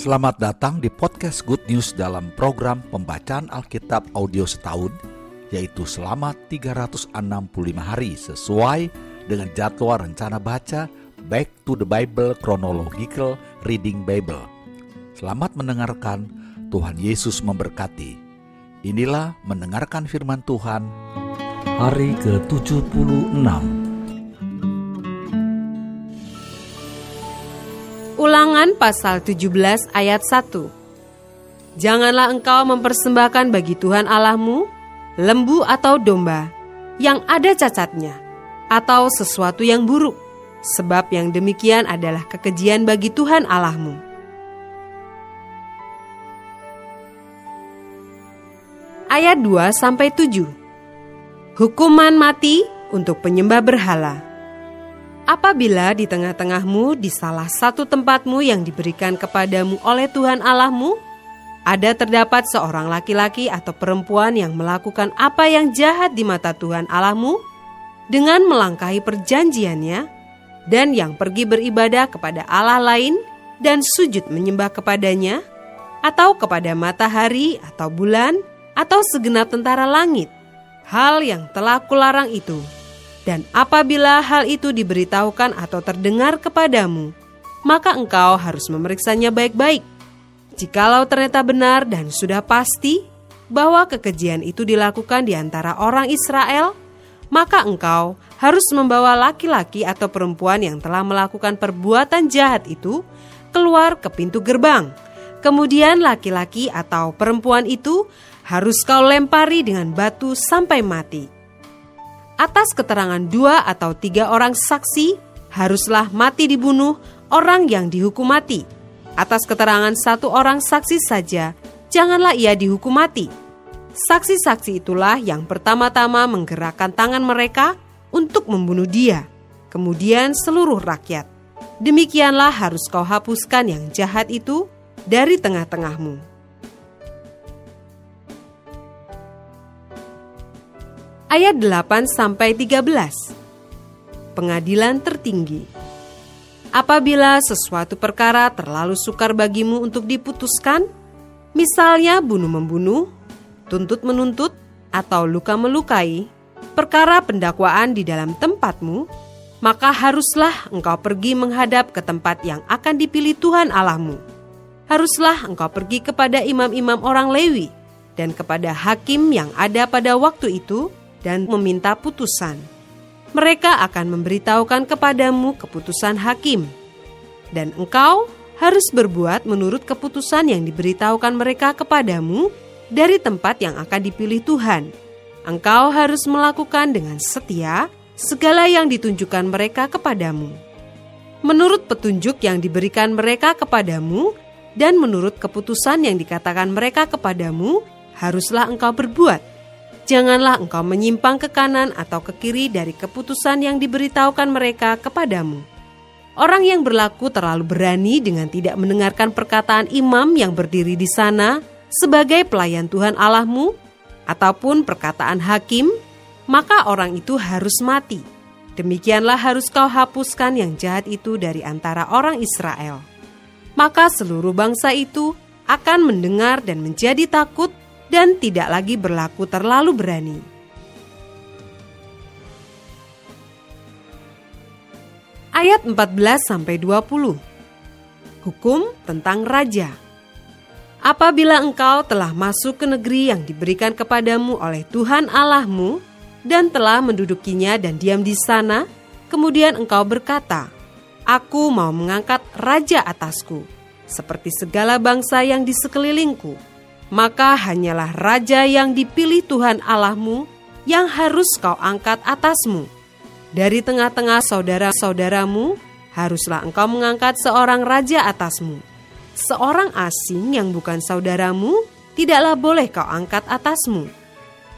Selamat datang di podcast Good News dalam program pembacaan Alkitab audio setahun, yaitu selama 365 hari sesuai dengan jadwal rencana baca Back to the Bible Chronological Reading Bible. Selamat mendengarkan, Tuhan Yesus memberkati. Inilah mendengarkan firman Tuhan hari ke-76. Ulangan pasal 17 ayat 1 Janganlah engkau mempersembahkan bagi Tuhan Allahmu lembu atau domba yang ada cacatnya atau sesuatu yang buruk sebab yang demikian adalah kekejian bagi Tuhan Allahmu. Ayat 2 sampai 7. Hukuman mati untuk penyembah berhala. Apabila di tengah-tengahmu di salah satu tempatmu yang diberikan kepadamu oleh Tuhan Allahmu, ada terdapat seorang laki-laki atau perempuan yang melakukan apa yang jahat di mata Tuhan Allahmu dengan melangkahi perjanjiannya dan yang pergi beribadah kepada Allah lain dan sujud menyembah kepadanya atau kepada matahari atau bulan atau segenap tentara langit. Hal yang telah kularang itu dan apabila hal itu diberitahukan atau terdengar kepadamu, maka engkau harus memeriksanya baik-baik. Jikalau ternyata benar dan sudah pasti bahwa kekejian itu dilakukan di antara orang Israel, maka engkau harus membawa laki-laki atau perempuan yang telah melakukan perbuatan jahat itu keluar ke pintu gerbang. Kemudian laki-laki atau perempuan itu harus kau lempari dengan batu sampai mati atas keterangan dua atau tiga orang saksi, haruslah mati dibunuh orang yang dihukum mati. Atas keterangan satu orang saksi saja, janganlah ia dihukum mati. Saksi-saksi itulah yang pertama-tama menggerakkan tangan mereka untuk membunuh dia, kemudian seluruh rakyat. Demikianlah harus kau hapuskan yang jahat itu dari tengah-tengahmu. Ayat 8 sampai 13. Pengadilan tertinggi. Apabila sesuatu perkara terlalu sukar bagimu untuk diputuskan, misalnya bunuh-membunuh, tuntut-menuntut, atau luka-melukai, perkara pendakwaan di dalam tempatmu, maka haruslah engkau pergi menghadap ke tempat yang akan dipilih Tuhan Allahmu. Haruslah engkau pergi kepada imam-imam orang Lewi dan kepada hakim yang ada pada waktu itu, dan meminta putusan. Mereka akan memberitahukan kepadamu keputusan hakim, dan engkau harus berbuat menurut keputusan yang diberitahukan mereka kepadamu dari tempat yang akan dipilih Tuhan. Engkau harus melakukan dengan setia segala yang ditunjukkan mereka kepadamu. Menurut petunjuk yang diberikan mereka kepadamu, dan menurut keputusan yang dikatakan mereka kepadamu, haruslah engkau berbuat janganlah engkau menyimpang ke kanan atau ke kiri dari keputusan yang diberitahukan mereka kepadamu. Orang yang berlaku terlalu berani dengan tidak mendengarkan perkataan imam yang berdiri di sana sebagai pelayan Tuhan Allahmu, ataupun perkataan hakim, maka orang itu harus mati. Demikianlah harus kau hapuskan yang jahat itu dari antara orang Israel. Maka seluruh bangsa itu akan mendengar dan menjadi takut dan tidak lagi berlaku terlalu berani. Ayat 14 sampai 20. Hukum tentang raja. Apabila engkau telah masuk ke negeri yang diberikan kepadamu oleh Tuhan Allahmu dan telah mendudukinya dan diam di sana, kemudian engkau berkata, Aku mau mengangkat raja atasku, seperti segala bangsa yang di sekelilingku maka hanyalah raja yang dipilih Tuhan Allahmu yang harus kau angkat atasmu. Dari tengah-tengah saudara-saudaramu, haruslah engkau mengangkat seorang raja atasmu. Seorang asing yang bukan saudaramu, tidaklah boleh kau angkat atasmu.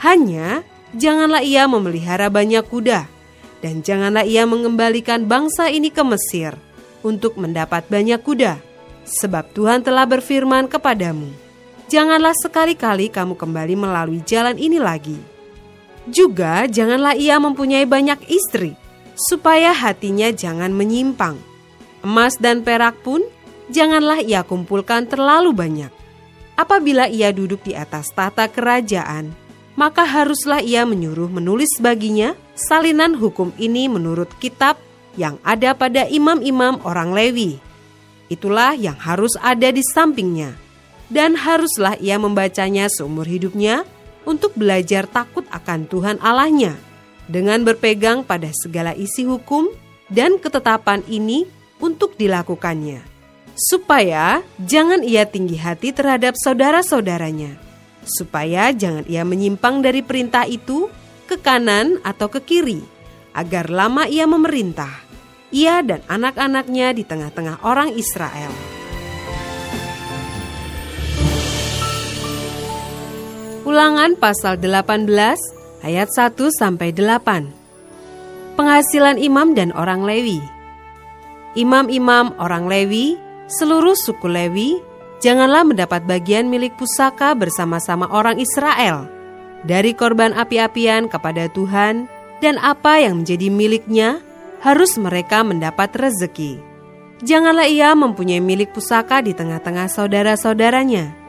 Hanya janganlah ia memelihara banyak kuda, dan janganlah ia mengembalikan bangsa ini ke Mesir untuk mendapat banyak kuda, sebab Tuhan telah berfirman kepadamu janganlah sekali-kali kamu kembali melalui jalan ini lagi. Juga janganlah ia mempunyai banyak istri, supaya hatinya jangan menyimpang. Emas dan perak pun janganlah ia kumpulkan terlalu banyak. Apabila ia duduk di atas tata kerajaan, maka haruslah ia menyuruh menulis baginya salinan hukum ini menurut kitab yang ada pada imam-imam orang Lewi. Itulah yang harus ada di sampingnya, dan haruslah ia membacanya seumur hidupnya untuk belajar takut akan Tuhan Allahnya, dengan berpegang pada segala isi hukum dan ketetapan ini untuk dilakukannya, supaya jangan ia tinggi hati terhadap saudara-saudaranya, supaya jangan ia menyimpang dari perintah itu ke kanan atau ke kiri, agar lama ia memerintah, ia dan anak-anaknya di tengah-tengah orang Israel. Ulangan pasal 18 ayat 1 sampai 8. Penghasilan imam dan orang Lewi. Imam-imam orang Lewi, seluruh suku Lewi, janganlah mendapat bagian milik pusaka bersama-sama orang Israel dari korban api-apian kepada Tuhan dan apa yang menjadi miliknya harus mereka mendapat rezeki. Janganlah ia mempunyai milik pusaka di tengah-tengah saudara-saudaranya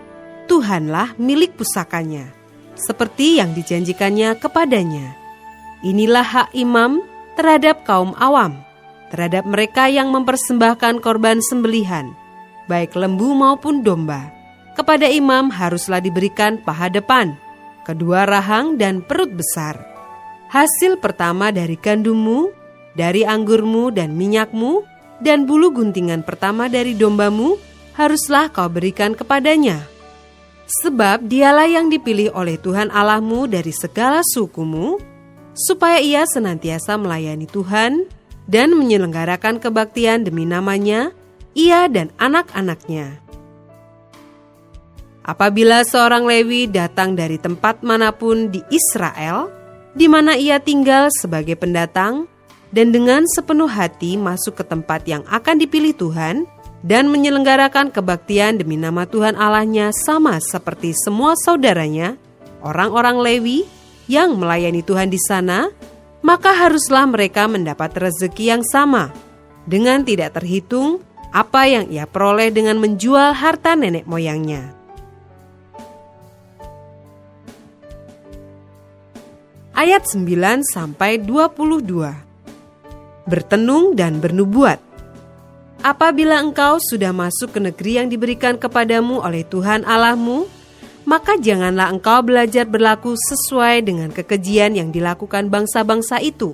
Tuhanlah milik pusakanya, seperti yang dijanjikannya kepadanya. Inilah hak imam terhadap kaum awam, terhadap mereka yang mempersembahkan korban sembelihan, baik lembu maupun domba. Kepada imam haruslah diberikan paha depan, kedua rahang dan perut besar. Hasil pertama dari gandummu, dari anggurmu dan minyakmu, dan bulu guntingan pertama dari dombamu, haruslah kau berikan kepadanya Sebab dialah yang dipilih oleh Tuhan Allahmu dari segala sukumu, supaya ia senantiasa melayani Tuhan dan menyelenggarakan kebaktian demi namanya, ia dan anak-anaknya. Apabila seorang Lewi datang dari tempat mana pun di Israel, di mana ia tinggal sebagai pendatang, dan dengan sepenuh hati masuk ke tempat yang akan dipilih Tuhan, dan menyelenggarakan kebaktian demi nama Tuhan Allahnya sama seperti semua saudaranya, orang-orang Lewi yang melayani Tuhan di sana, maka haruslah mereka mendapat rezeki yang sama, dengan tidak terhitung apa yang ia peroleh dengan menjual harta nenek moyangnya. Ayat 9 sampai 22. Bertenung dan bernubuat. Apabila engkau sudah masuk ke negeri yang diberikan kepadamu oleh Tuhan Allahmu, maka janganlah engkau belajar berlaku sesuai dengan kekejian yang dilakukan bangsa-bangsa itu.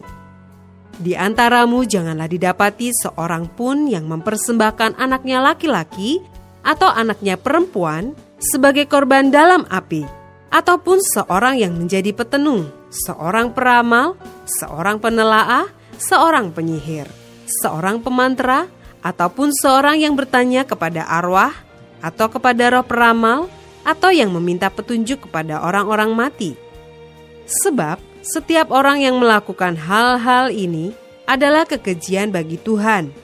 Di antaramu janganlah didapati seorang pun yang mempersembahkan anaknya laki-laki atau anaknya perempuan sebagai korban dalam api, ataupun seorang yang menjadi petenung, seorang peramal, seorang penelaah, seorang penyihir, seorang pemantra, ataupun seorang yang bertanya kepada arwah atau kepada roh peramal atau yang meminta petunjuk kepada orang-orang mati. Sebab setiap orang yang melakukan hal-hal ini adalah kekejian bagi Tuhan.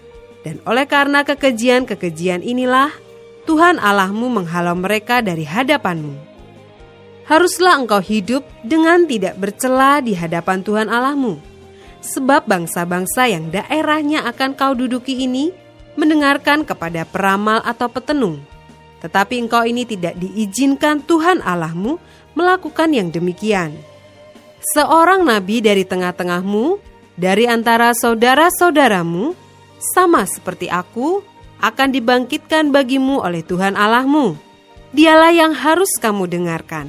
Dan oleh karena kekejian-kekejian inilah Tuhan Allahmu menghalau mereka dari hadapanmu. Haruslah engkau hidup dengan tidak bercela di hadapan Tuhan Allahmu. Sebab bangsa-bangsa yang daerahnya akan kau duduki ini mendengarkan kepada peramal atau petenung. Tetapi engkau ini tidak diizinkan Tuhan Allahmu melakukan yang demikian. Seorang nabi dari tengah-tengahmu, dari antara saudara-saudaramu, sama seperti aku, akan dibangkitkan bagimu oleh Tuhan Allahmu. Dialah yang harus kamu dengarkan.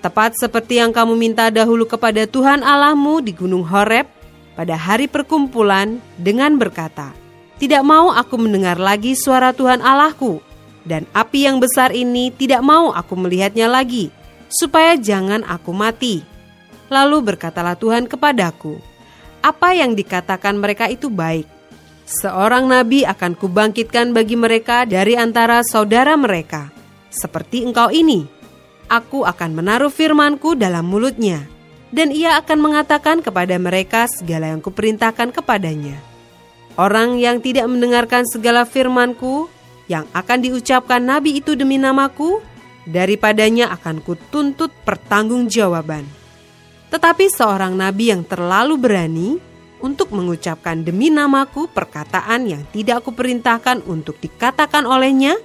Tepat seperti yang kamu minta dahulu kepada Tuhan Allahmu di Gunung Horeb pada hari perkumpulan dengan berkata, tidak mau aku mendengar lagi suara Tuhan Allahku, dan api yang besar ini tidak mau aku melihatnya lagi, supaya jangan aku mati. Lalu berkatalah Tuhan kepadaku, apa yang dikatakan mereka itu baik. Seorang nabi akan kubangkitkan bagi mereka dari antara saudara mereka, seperti engkau ini. Aku akan menaruh firmanku dalam mulutnya, dan ia akan mengatakan kepada mereka segala yang kuperintahkan kepadanya. Orang yang tidak mendengarkan segala firmanku yang akan diucapkan nabi itu demi namaku, daripadanya akan kutuntut pertanggungjawaban. Tetapi seorang nabi yang terlalu berani untuk mengucapkan demi namaku perkataan yang tidak kuperintahkan untuk dikatakan olehnya,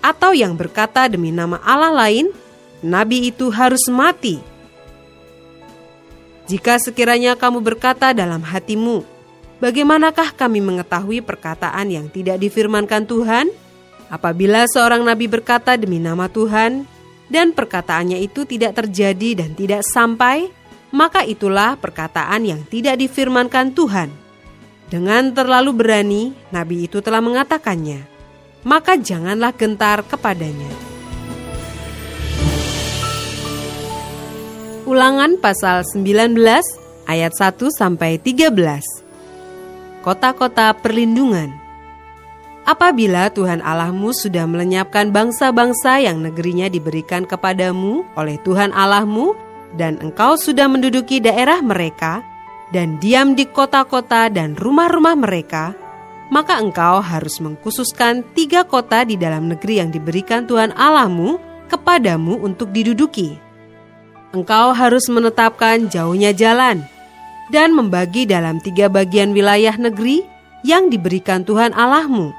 atau yang berkata demi nama Allah lain, nabi itu harus mati. Jika sekiranya kamu berkata dalam hatimu, bagaimanakah kami mengetahui perkataan yang tidak difirmankan Tuhan? Apabila seorang nabi berkata demi nama Tuhan, dan perkataannya itu tidak terjadi dan tidak sampai, maka itulah perkataan yang tidak difirmankan Tuhan. Dengan terlalu berani, nabi itu telah mengatakannya, maka janganlah gentar kepadanya. Ulangan pasal 19 ayat 1 sampai 13. Kota-kota perlindungan. Apabila Tuhan Allahmu sudah melenyapkan bangsa-bangsa yang negerinya diberikan kepadamu oleh Tuhan Allahmu dan engkau sudah menduduki daerah mereka dan diam di kota-kota dan rumah-rumah mereka, maka engkau harus mengkhususkan tiga kota di dalam negeri yang diberikan Tuhan Allahmu kepadamu untuk diduduki. Engkau harus menetapkan jauhnya jalan dan membagi dalam tiga bagian wilayah negeri yang diberikan Tuhan Allahmu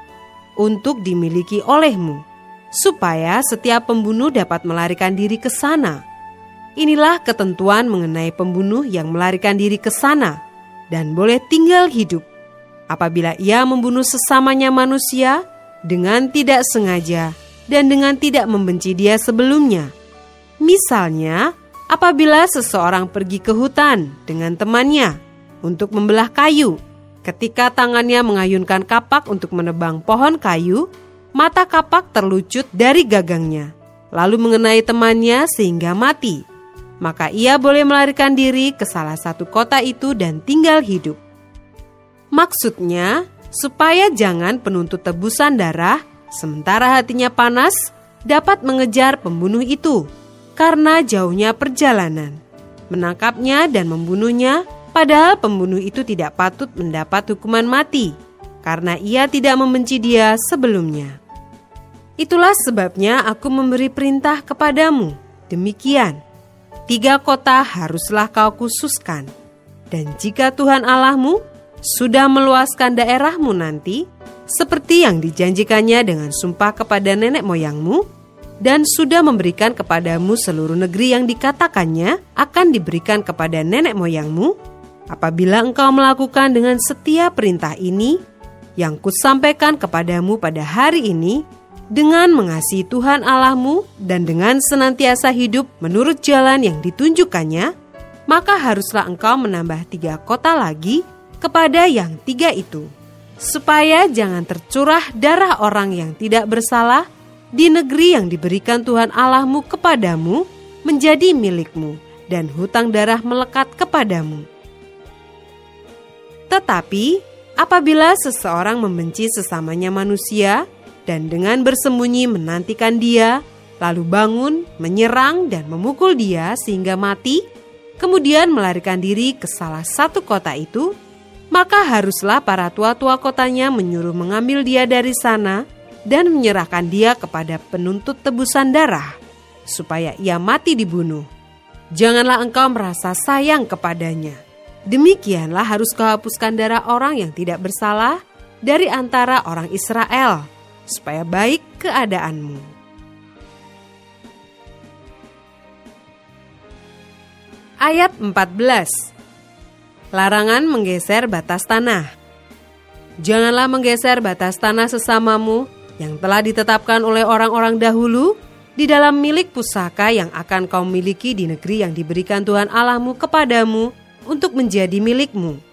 untuk dimiliki olehmu, supaya setiap pembunuh dapat melarikan diri ke sana Inilah ketentuan mengenai pembunuh yang melarikan diri ke sana dan boleh tinggal hidup. Apabila ia membunuh sesamanya manusia dengan tidak sengaja dan dengan tidak membenci dia sebelumnya. Misalnya, apabila seseorang pergi ke hutan dengan temannya untuk membelah kayu, ketika tangannya mengayunkan kapak untuk menebang pohon kayu, mata kapak terlucut dari gagangnya, lalu mengenai temannya sehingga mati. Maka ia boleh melarikan diri ke salah satu kota itu dan tinggal hidup. Maksudnya, supaya jangan penuntut tebusan darah, sementara hatinya panas, dapat mengejar pembunuh itu karena jauhnya perjalanan, menangkapnya dan membunuhnya, padahal pembunuh itu tidak patut mendapat hukuman mati karena ia tidak membenci dia sebelumnya. Itulah sebabnya aku memberi perintah kepadamu. Demikian, tiga kota haruslah kau khususkan. Dan jika Tuhan Allahmu sudah meluaskan daerahmu nanti, seperti yang dijanjikannya dengan sumpah kepada nenek moyangmu, dan sudah memberikan kepadamu seluruh negeri yang dikatakannya akan diberikan kepada nenek moyangmu, apabila engkau melakukan dengan setiap perintah ini, yang kusampaikan kepadamu pada hari ini, dengan mengasihi Tuhan Allahmu dan dengan senantiasa hidup menurut jalan yang ditunjukkannya, maka haruslah engkau menambah tiga kota lagi kepada yang tiga itu, supaya jangan tercurah darah orang yang tidak bersalah di negeri yang diberikan Tuhan Allahmu kepadamu menjadi milikmu dan hutang darah melekat kepadamu. Tetapi apabila seseorang membenci sesamanya manusia, dan dengan bersembunyi menantikan dia, lalu bangun, menyerang, dan memukul dia sehingga mati, kemudian melarikan diri ke salah satu kota itu, maka haruslah para tua-tua kotanya menyuruh mengambil dia dari sana dan menyerahkan dia kepada penuntut tebusan darah, supaya ia mati dibunuh. Janganlah engkau merasa sayang kepadanya. Demikianlah harus kau hapuskan darah orang yang tidak bersalah dari antara orang Israel supaya baik keadaanmu. Ayat 14 Larangan menggeser batas tanah Janganlah menggeser batas tanah sesamamu yang telah ditetapkan oleh orang-orang dahulu di dalam milik pusaka yang akan kau miliki di negeri yang diberikan Tuhan Allahmu kepadamu untuk menjadi milikmu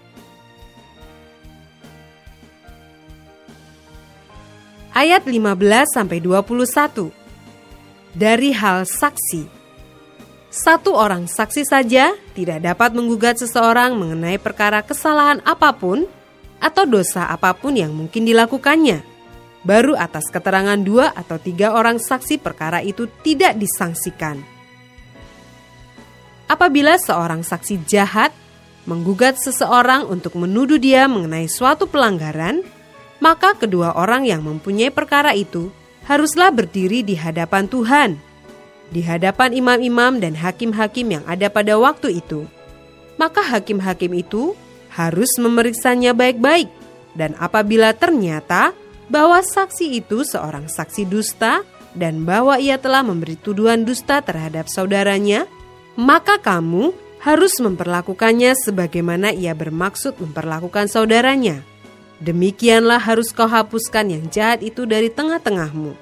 ayat 15 sampai 21. Dari hal saksi. Satu orang saksi saja tidak dapat menggugat seseorang mengenai perkara kesalahan apa pun atau dosa apa pun yang mungkin dilakukannya. Baru atas keterangan dua atau tiga orang saksi perkara itu tidak disangsikan. Apabila seorang saksi jahat menggugat seseorang untuk menuduh dia mengenai suatu pelanggaran, maka kedua orang yang mempunyai perkara itu haruslah berdiri di hadapan Tuhan, di hadapan imam-imam dan hakim-hakim yang ada pada waktu itu. Maka hakim-hakim itu harus memeriksanya baik-baik. Dan apabila ternyata bahwa saksi itu seorang saksi dusta dan bahwa ia telah memberi tuduhan dusta terhadap saudaranya, maka kamu harus memperlakukannya sebagaimana ia bermaksud memperlakukan saudaranya. Demikianlah harus kau hapuskan yang jahat itu dari tengah-tengahmu.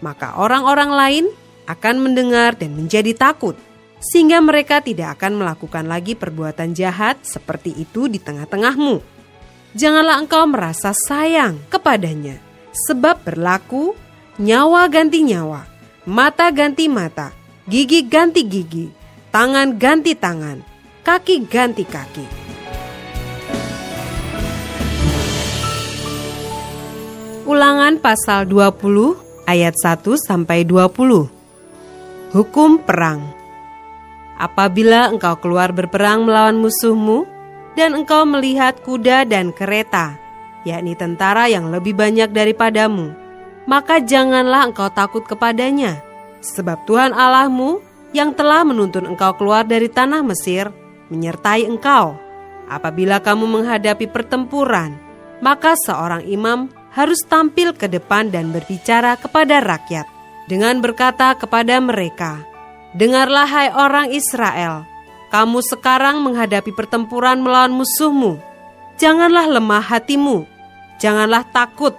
Maka orang-orang lain akan mendengar dan menjadi takut, sehingga mereka tidak akan melakukan lagi perbuatan jahat seperti itu di tengah-tengahmu. Janganlah engkau merasa sayang kepadanya, sebab berlaku nyawa ganti nyawa, mata ganti mata, gigi ganti gigi, tangan ganti tangan, kaki ganti kaki. Ulangan pasal 20 ayat 1 sampai 20. Hukum perang. Apabila engkau keluar berperang melawan musuhmu dan engkau melihat kuda dan kereta, yakni tentara yang lebih banyak daripadamu, maka janganlah engkau takut kepadanya, sebab Tuhan Allahmu yang telah menuntun engkau keluar dari tanah Mesir menyertai engkau. Apabila kamu menghadapi pertempuran, maka seorang imam harus tampil ke depan dan berbicara kepada rakyat dengan berkata kepada mereka, "Dengarlah, hai orang Israel, kamu sekarang menghadapi pertempuran melawan musuhmu. Janganlah lemah hatimu, janganlah takut,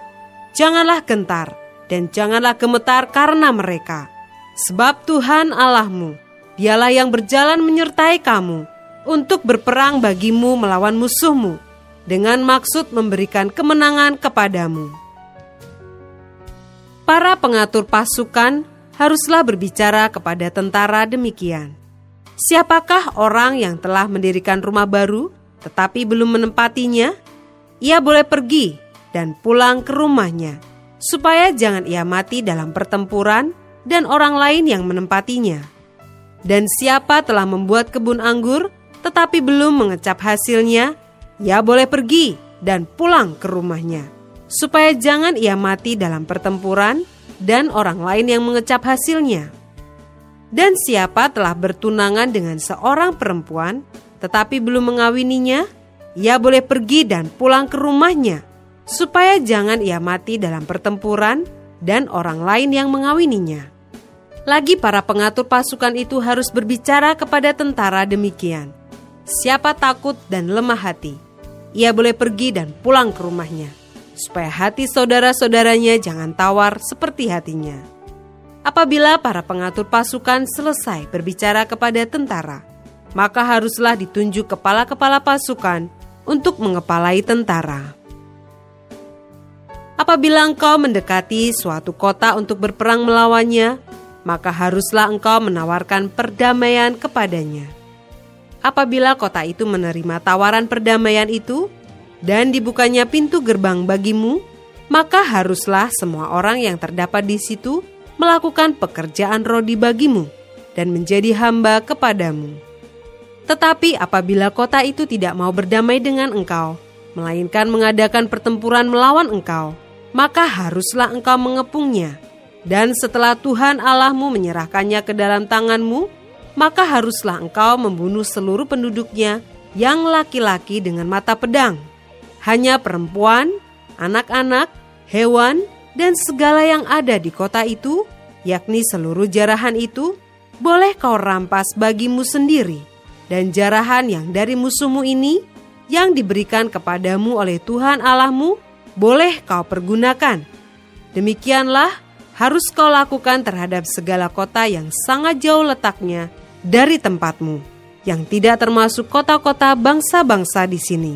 janganlah gentar, dan janganlah gemetar karena mereka, sebab Tuhan Allahmu, Dialah yang berjalan menyertai kamu untuk berperang bagimu melawan musuhmu." dengan maksud memberikan kemenangan kepadamu. Para pengatur pasukan haruslah berbicara kepada tentara demikian. Siapakah orang yang telah mendirikan rumah baru tetapi belum menempatinya? Ia boleh pergi dan pulang ke rumahnya, supaya jangan ia mati dalam pertempuran dan orang lain yang menempatinya. Dan siapa telah membuat kebun anggur tetapi belum mengecap hasilnya, ia boleh pergi dan pulang ke rumahnya, supaya jangan ia mati dalam pertempuran dan orang lain yang mengecap hasilnya. Dan siapa telah bertunangan dengan seorang perempuan tetapi belum mengawininya, ia boleh pergi dan pulang ke rumahnya, supaya jangan ia mati dalam pertempuran dan orang lain yang mengawininya. Lagi para pengatur pasukan itu harus berbicara kepada tentara demikian. Siapa takut dan lemah hati, ia boleh pergi dan pulang ke rumahnya, supaya hati saudara-saudaranya jangan tawar seperti hatinya. Apabila para pengatur pasukan selesai berbicara kepada tentara, maka haruslah ditunjuk kepala-kepala pasukan untuk mengepalai tentara. Apabila engkau mendekati suatu kota untuk berperang melawannya, maka haruslah engkau menawarkan perdamaian kepadanya apabila kota itu menerima tawaran perdamaian itu dan dibukanya pintu gerbang bagimu, maka haruslah semua orang yang terdapat di situ melakukan pekerjaan rodi bagimu dan menjadi hamba kepadamu. Tetapi apabila kota itu tidak mau berdamai dengan engkau, melainkan mengadakan pertempuran melawan engkau, maka haruslah engkau mengepungnya. Dan setelah Tuhan Allahmu menyerahkannya ke dalam tanganmu, maka haruslah engkau membunuh seluruh penduduknya yang laki-laki dengan mata pedang. Hanya perempuan, anak-anak, hewan, dan segala yang ada di kota itu, yakni seluruh jarahan itu, boleh kau rampas bagimu sendiri. Dan jarahan yang dari musuhmu ini, yang diberikan kepadamu oleh Tuhan Allahmu, boleh kau pergunakan. Demikianlah harus kau lakukan terhadap segala kota yang sangat jauh letaknya dari tempatmu, yang tidak termasuk kota-kota bangsa-bangsa di sini.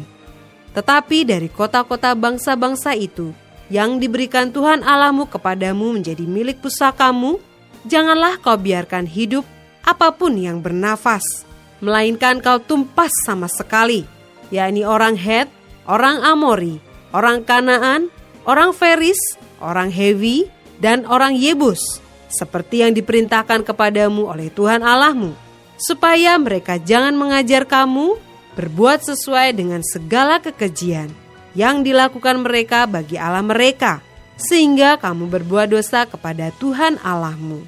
Tetapi dari kota-kota bangsa-bangsa itu, yang diberikan Tuhan Allahmu kepadamu menjadi milik pusakamu, janganlah kau biarkan hidup apa pun yang bernafas, melainkan kau tumpas sama sekali, yakni orang Het, orang Amori, orang Kanaan, orang Feris, orang Hewi, dan orang Yebus, seperti yang diperintahkan kepadamu oleh Tuhan Allahmu, supaya mereka jangan mengajar kamu berbuat sesuai dengan segala kekejian yang dilakukan mereka bagi Allah mereka, sehingga kamu berbuat dosa kepada Tuhan Allahmu.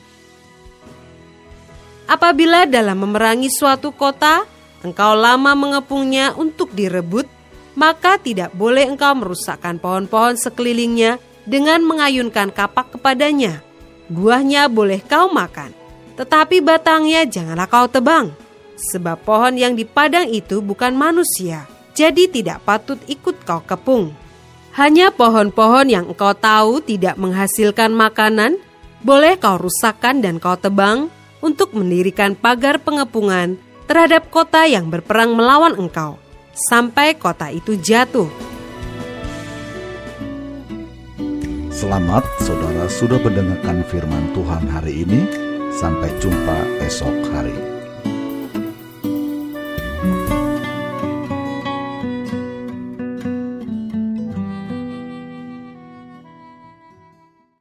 Apabila dalam memerangi suatu kota, engkau lama mengepungnya untuk direbut, maka tidak boleh engkau merusakkan pohon-pohon sekelilingnya dengan mengayunkan kapak kepadanya. Buahnya boleh kau makan, tetapi batangnya janganlah kau tebang, sebab pohon yang di padang itu bukan manusia, jadi tidak patut ikut kau kepung. Hanya pohon-pohon yang engkau tahu tidak menghasilkan makanan, boleh kau rusakkan dan kau tebang untuk mendirikan pagar pengepungan terhadap kota yang berperang melawan engkau, sampai kota itu jatuh. Selamat saudara sudah mendengarkan firman Tuhan hari ini. Sampai jumpa esok hari.